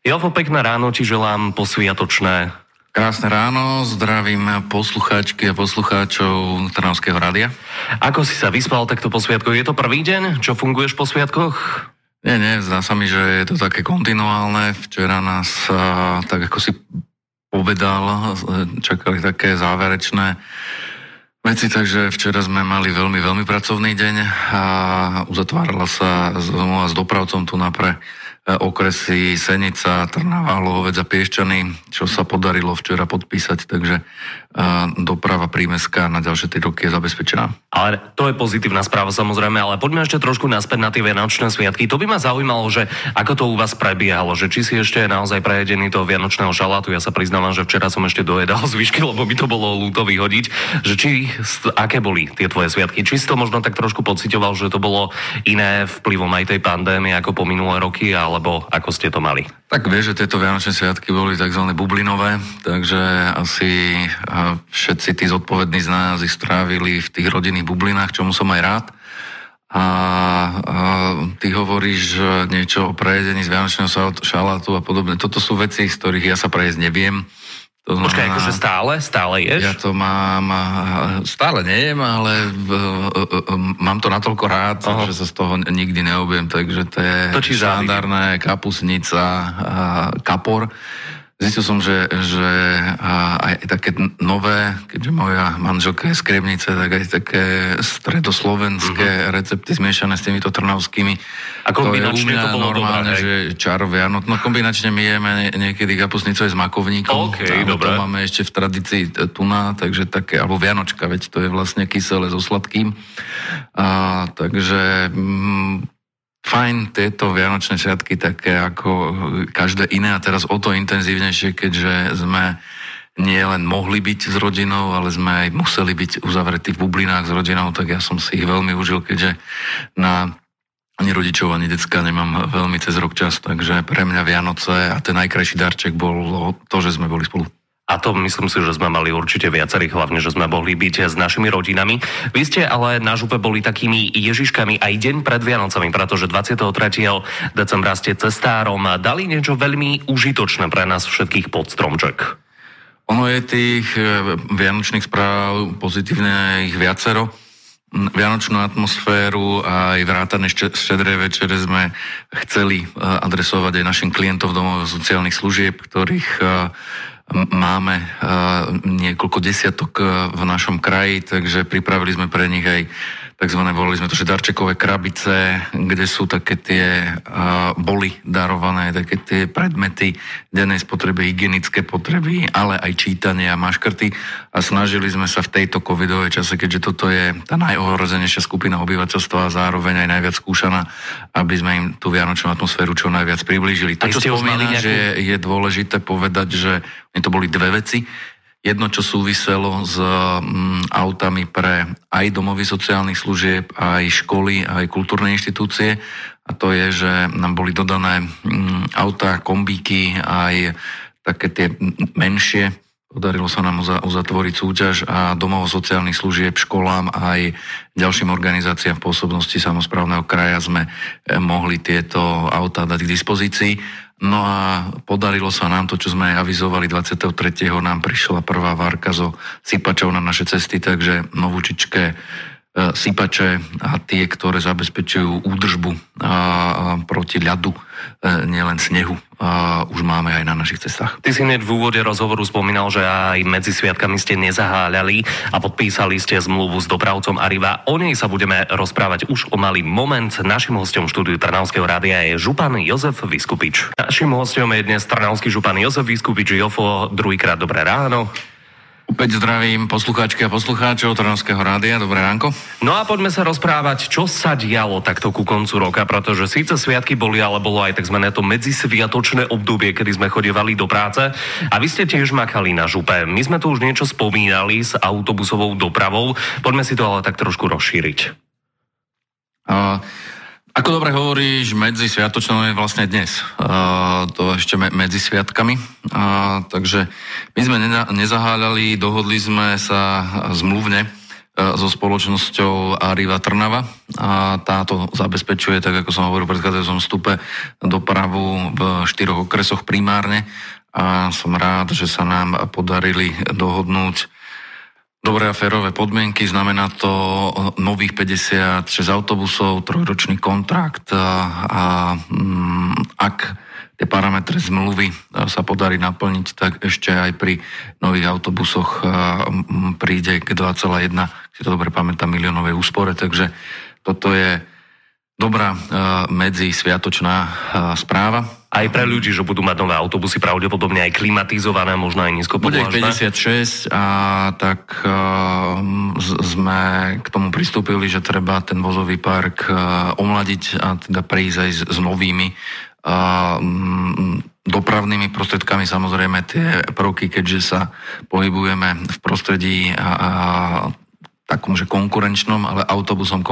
Jovo, pekné ráno ti želám posviatočné. Krásne ráno, zdravím poslucháčky a poslucháčov Trnavského rádia. Ako si sa vyspal takto po sviatkoch? Je to prvý deň, čo funguješ po sviatkoch? Nie, nie, zdá sa mi, že je to také kontinuálne. Včera nás, tak ako si povedal, čakali také záverečné veci, takže včera sme mali veľmi, veľmi pracovný deň a uzatvárala sa zmluva s dopravcom tu na pre okresy Senica, Trnava, Lohovec a Piešťany, čo sa podarilo včera podpísať, takže e, doprava prímeská na ďalšie 3 roky je zabezpečená. Ale to je pozitívna správa samozrejme, ale poďme ešte trošku naspäť na tie Vianočné sviatky. To by ma zaujímalo, že ako to u vás prebiehalo, že či si ešte naozaj prejedený toho Vianočného šalátu. Ja sa priznávam, že včera som ešte dojedal zvyšky, lebo by to bolo lúto vyhodiť. Že či, aké boli tie tvoje sviatky? Či si to možno tak trošku pocitoval, že to bolo iné vplyvom aj tej pandémie ako po minulé roky, alebo ako ste to mali? Tak vieš, že tieto Vianočné sviatky boli tzv. bublinové, takže asi všetci tí zodpovední z nás ich strávili v tých rodinných bublinách, čomu som aj rád. A, a ty hovoríš niečo o prejedení z Vianočného šalátu a podobne. Toto sú veci, z ktorých ja sa prejesť neviem. To znamená, Počkaj, akože stále? Stále ješ? Ja to mám, stále nejem, ale v, mám to natoľko rád, Aha. že sa z toho nikdy neobjem, takže to je to štandardné kapusnica, kapor. Zistil som, že, že aj také nové, keďže moja manželka je z Kremnice, tak aj také stredoslovenské uh-huh. recepty zmiešané s týmito trnavskými. A kombinačne to, to bolo normálne, dobré, že čar Vianoc. No kombinačne my jeme niekedy kapusnicu aj s makovníkom. Okay, dobre. To máme ešte v tradícii tuna, takže také, alebo Vianočka, veď to je vlastne kyselé so sladkým. A, takže... Mm, fajn tieto Vianočné sviatky také ako každé iné a teraz o to intenzívnejšie, keďže sme nie len mohli byť s rodinou, ale sme aj museli byť uzavretí v bublinách s rodinou, tak ja som si ich veľmi užil, keďže na ani rodičov, ani decka nemám veľmi cez rok čas, takže pre mňa Vianoce a ten najkrajší darček bol to, že sme boli spolu. A to myslím si, že sme mali určite viacerých, hlavne, že sme mohli byť s našimi rodinami. Vy ste ale na župe boli takými Ježiškami aj deň pred Vianocami, pretože 23. decembra ste cestárom dali niečo veľmi užitočné pre nás všetkých pod stromček. Ono je tých e, vianočných správ pozitívne ich viacero. Vianočnú atmosféru a aj vrátane štedrej večere sme chceli e, adresovať aj našim klientov domov sociálnych služieb, ktorých e, máme eh, niekoľko desiatok eh, v našom kraji, takže pripravili sme pre nich aj tzv. volili sme to, že darčekové krabice, kde sú také tie uh, boli darované, také tie predmety dennej spotreby, hygienické potreby, ale aj čítanie a maškrty. A snažili sme sa v tejto covidovej čase, keďže toto je tá najohrozenejšia skupina obyvateľstva a zároveň aj najviac skúšaná, aby sme im tú vianočnú atmosféru čo najviac priblížili. To, čo spomína, nejakú... že je dôležité povedať, že to boli dve veci. Jedno, čo súviselo s mm, autami pre aj domovy sociálnych služieb, aj školy, aj kultúrne inštitúcie. A to je, že nám boli dodané mm, autá, kombíky, aj také tie menšie. Podarilo sa nám uzatvoriť súťaž a domov sociálnych služieb, školám aj ďalším organizáciám v pôsobnosti samozprávneho kraja sme eh, mohli tieto autá dať k dispozícii. No a podarilo sa nám to, čo sme aj avizovali 23. nám prišla prvá várka zo sypačov na naše cesty, takže novúčičké E, sypače a tie, ktoré zabezpečujú údržbu a, proti ľadu, nielen snehu, už máme aj na našich cestách. Ty si hneď v úvode rozhovoru spomínal, že aj medzi sviatkami ste nezaháľali a podpísali ste zmluvu s dopravcom Arriva. O nej sa budeme rozprávať už o malý moment. Našim hostom štúdiu Trnavského rádia je župan Jozef Vyskupič. Našim hostom je dnes Trnavský župan Jozef Vyskupič. Jofo, druhýkrát dobré ráno. Opäť zdravím poslucháčky a poslucháčov Trnavského rádia. Dobré ránko. No a poďme sa rozprávať, čo sa dialo takto ku koncu roka, pretože síce sviatky boli, ale bolo aj tzv. to medzisviatočné obdobie, kedy sme chodevali do práce. A vy ste tiež makali na župe. My sme tu už niečo spomínali s autobusovou dopravou. Poďme si to ale tak trošku rozšíriť. Uh... Ako dobre hovoríš, medzi sviatočnou je vlastne dnes. Uh, to ešte me, medzi sviatkami. Uh, takže my sme neza, nezaháľali, dohodli sme sa zmluvne so spoločnosťou Arriva Trnava a táto zabezpečuje, tak ako som hovoril v predchádzajúcom vstupe, dopravu v štyroch okresoch primárne a som rád, že sa nám podarili dohodnúť dobré a férové podmienky. Znamená to nových 56 autobusov, trojročný kontrakt a, a mm, ak tie parametre zmluvy sa podarí naplniť, tak ešte aj pri nových autobusoch príde k 2,1, si to dobre pamätám, miliónovej úspore, takže toto je dobrá medzi sviatočná správa. Aj pre ľudí, že budú mať nové autobusy, pravdepodobne aj klimatizované, možno aj nízko Bude 56 a tak uh, sme k tomu pristúpili, že treba ten vozový park uh, omladiť a teda prísť aj s, s novými Mm, dopravnými prostriedkami samozrejme tie prvky, keďže sa pohybujeme v prostredí a, a takom, že konkurenčnom, ale autobusom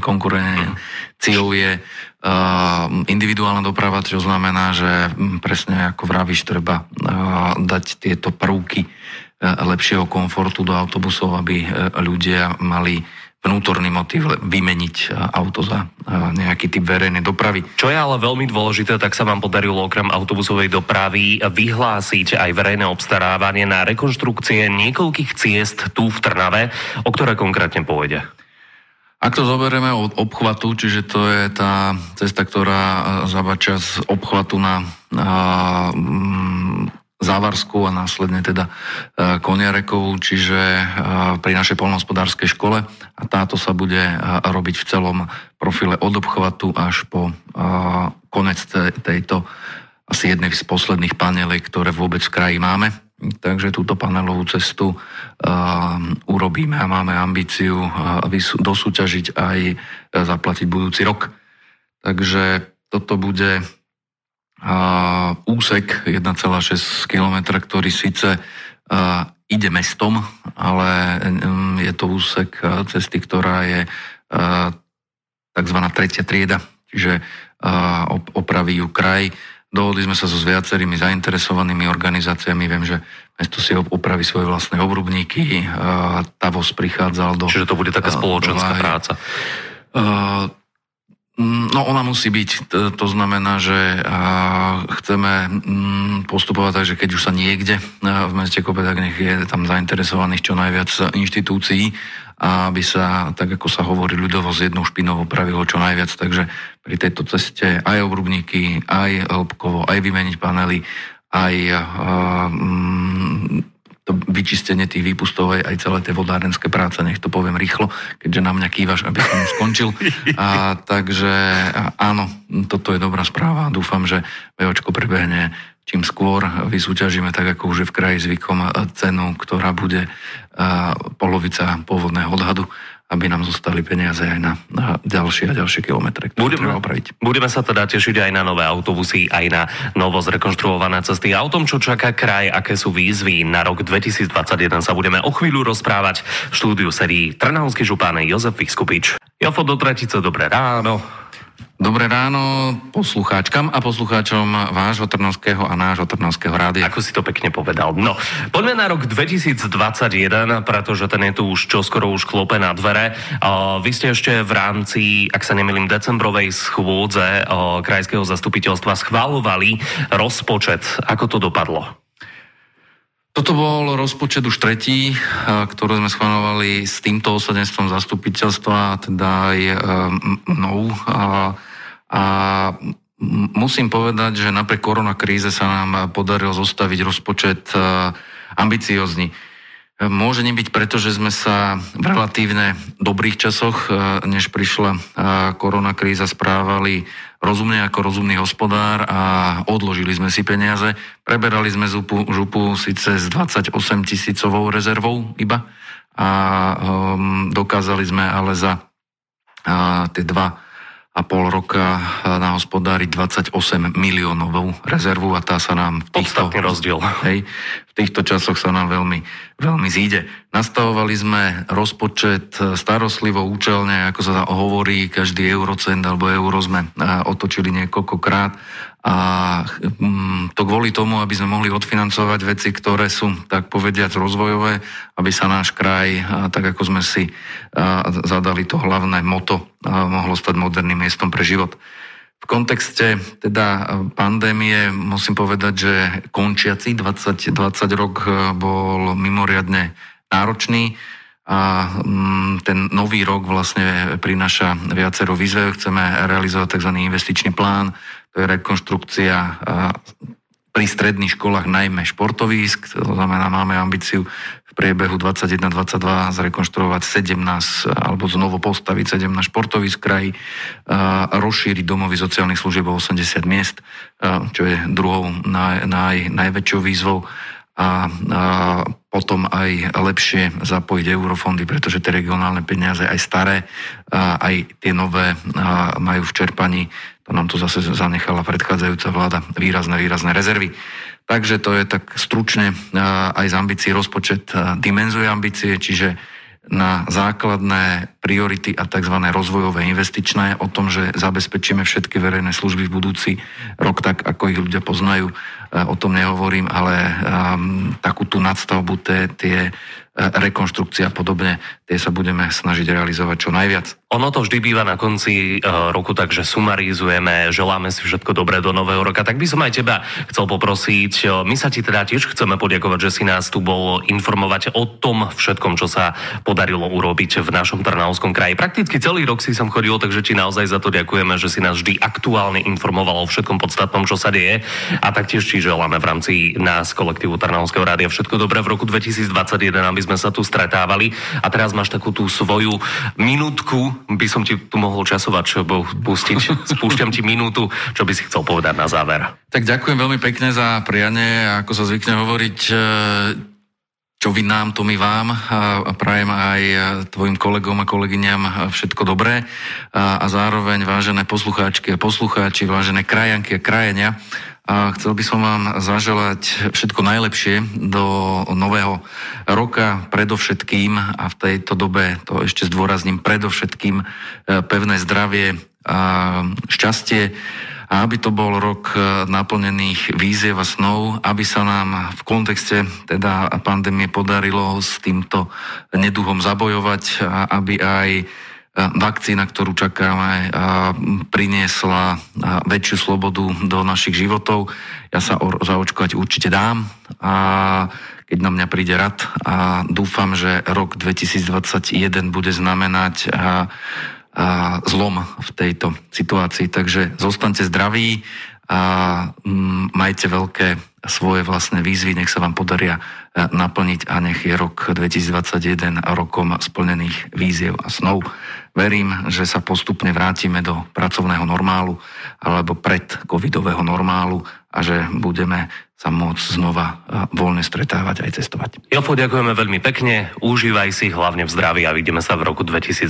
konkurenciou je uh, individuálna doprava, čo znamená, že presne ako vravíš, treba uh, dať tieto prvky uh, lepšieho komfortu do autobusov, aby ľudia mali vnútorný motiv vymeniť e, auto za e, nejaký typ verejnej dopravy. Čo je ale veľmi dôležité, tak sa vám podarilo okrem autobusovej dopravy vyhlásiť aj verejné obstarávanie na rekonštrukcie niekoľkých ciest tu v Trnave, o ktoré konkrétne pôjde. Ak to zoberieme od obchvatu, čiže to je tá cesta, ktorá e, zabača z obchvatu na, na Závarsku a následne teda e, Koniarekovú, čiže e, pri našej polnohospodárskej škole a táto sa bude e, robiť v celom profile od obchvatu až po konec tejto asi jednej z posledných panelek, ktoré vôbec v kraji máme. Takže túto panelovú cestu urobíme a máme ambíciu dosúťažiť aj zaplatiť budúci rok. Takže toto bude úsek 1,6 km, ktorý síce ide mestom, ale mm, je to úsek cesty, ktorá je tzv. tretia trieda, čiže opraví ju kraj. Dohodli sme sa so s viacerými zainteresovanými organizáciami. Viem, že mesto si opraví svoje vlastné obrubníky. Tavos prichádzal do... Čiže to bude taká spoločenská práca. Mm, no ona musí byť, to znamená, že chceme mm, postupovať tak, že keď už sa niekde v meste Kope, tak nech je tam zainteresovaných čo najviac inštitúcií, aby sa, tak ako sa hovorí ľudovo, z jednou špinou pravilo čo najviac. Takže pri tejto ceste aj obrubníky, aj hĺbkovo, aj vymeniť panely, aj to vyčistenie tých výpustov aj celé tie vodárenské práce, nech to poviem rýchlo, keďže na mňa kývaš, aby som skončil. A, takže áno, toto je dobrá správa. Dúfam, že VOčko prebehne čím skôr vysúťažíme, tak ako už je v kraji zvykom, cenu, ktorá bude polovica pôvodného odhadu aby nám zostali peniaze aj na, na ďalšie a ďalšie kilometre, ktoré budeme, treba opraviť. Budeme sa teda tešiť aj na nové autobusy, aj na novo zrekonštruované cesty. A o tom, čo čaká kraj, aké sú výzvy na rok 2021, sa budeme o chvíľu rozprávať v štúdiu sérii Trnavský župán Jozef Vyskupič. Jofo do Tratice, dobré ráno. Dobré ráno poslucháčkam a poslucháčom vášho Trnovského a nášho Trnovského rádia. Ako si to pekne povedal. No, poďme na rok 2021, pretože ten je tu už čoskoro už klope na dvere. Vy ste ešte v rámci, ak sa nemýlim, decembrovej schôdze krajského zastupiteľstva schválovali rozpočet. Ako to dopadlo? Toto bol rozpočet už tretí, ktorý sme schválovali s týmto osadenstvom zastupiteľstva, teda aj mnou. A musím povedať, že napriek koronakríze sa nám podarilo zostaviť rozpočet ambiciozný. Môže nebyť preto, že sme sa v relatívne dobrých časoch, než prišla koronakríza, správali rozumne ako rozumný hospodár a odložili sme si peniaze. Preberali sme zupu, župu síce s 28 tisícovou rezervou iba a um, dokázali sme ale za uh, tie dva a pol roka na hospodári 28 miliónovú rezervu a tá sa nám v týchto, rozdiel. Hej, v týchto časoch sa nám veľmi, veľmi zíde. Nastavovali sme rozpočet starostlivo, účelne, ako sa hovorí, každý eurocent alebo euro sme otočili niekoľkokrát a mm, to kvôli tomu, aby sme mohli odfinancovať veci, ktoré sú, tak povediať, rozvojové, aby sa náš kraj, tak ako sme si zadali to hlavné moto, mohlo stať moderným miestom pre život. V kontexte teda pandémie musím povedať, že končiaci 2020 rok bol mimoriadne náročný a mm, ten nový rok vlastne prináša viacero výzve. Chceme realizovať tzv. investičný plán, to je rekonštrukcia pri stredných školách najmä športovísk, to znamená, máme ambíciu v priebehu 21-22 zrekonštruovať 17 alebo znovu postaviť 17 športovísk kraji, rozšíriť domovy sociálnych služieb o 80 miest, čo je druhou naj, naj, najväčšou výzvou. A potom aj lepšie zapojiť eurofondy, pretože tie regionálne peniaze, aj staré, aj tie nové majú v čerpaní, to nám tu zase zanechala predchádzajúca vláda, výrazné, výrazné rezervy. Takže to je tak stručne aj z ambícií rozpočet dimenzuje ambície, čiže na základné priority a tzv. rozvojové investičné o tom, že zabezpečíme všetky verejné služby v budúci rok tak, ako ich ľudia poznajú. E, o tom nehovorím, ale um, takú tú nadstavbu, tie, tie rekonštrukcia a podobne, tie sa budeme snažiť realizovať čo najviac. Ono to vždy býva na konci uh, roku, takže sumarizujeme, želáme si všetko dobré do nového roka. Tak by som aj teba chcel poprosiť. My sa ti teda tiež chceme poďakovať, že si nás tu bol informovať o tom všetkom, čo sa podarilo urobiť v našom Trnavskom kraji. Prakticky celý rok si som chodil, takže ti naozaj za to ďakujeme, že si nás vždy aktuálne informoval o všetkom podstatnom, čo sa deje. A taktiež ti želáme v rámci nás, kolektívu Trnavského rádia, všetko dobré v roku 2021, aby sme sa tu stretávali. A teraz máš takú tú svoju minútku, by som ti tu mohol časovať, čo pustiť. Spúšťam ti minútu, čo by si chcel povedať na záver. Tak ďakujem veľmi pekne za prianie, ako sa zvykne hovoriť, e, čo vy nám, to my vám a prajem aj tvojim kolegom a kolegyňam všetko dobré a zároveň vážené poslucháčky a poslucháči, vážené krajanky a krajania, a chcel by som vám zaželať všetko najlepšie do nového roka, predovšetkým a v tejto dobe to ešte zdôrazním, predovšetkým e, pevné zdravie a šťastie. A aby to bol rok e, naplnených víziev a snov, aby sa nám v kontexte teda pandémie podarilo s týmto neduhom zabojovať a aby aj vakcína, ktorú čakáme, priniesla väčšiu slobodu do našich životov. Ja sa zaočkovať určite dám a keď na mňa príde rad a dúfam, že rok 2021 bude znamenať zlom v tejto situácii. Takže zostaňte zdraví a majte veľké svoje vlastné výzvy, nech sa vám podaria e, naplniť a nech je rok 2021 rokom splnených víziev a snov. Verím, že sa postupne vrátime do pracovného normálu alebo pred covidového normálu a že budeme sa môcť znova e, voľne stretávať aj cestovať. Jo, poďakujeme veľmi pekne, užívaj si hlavne v zdraví a vidíme sa v roku 2000.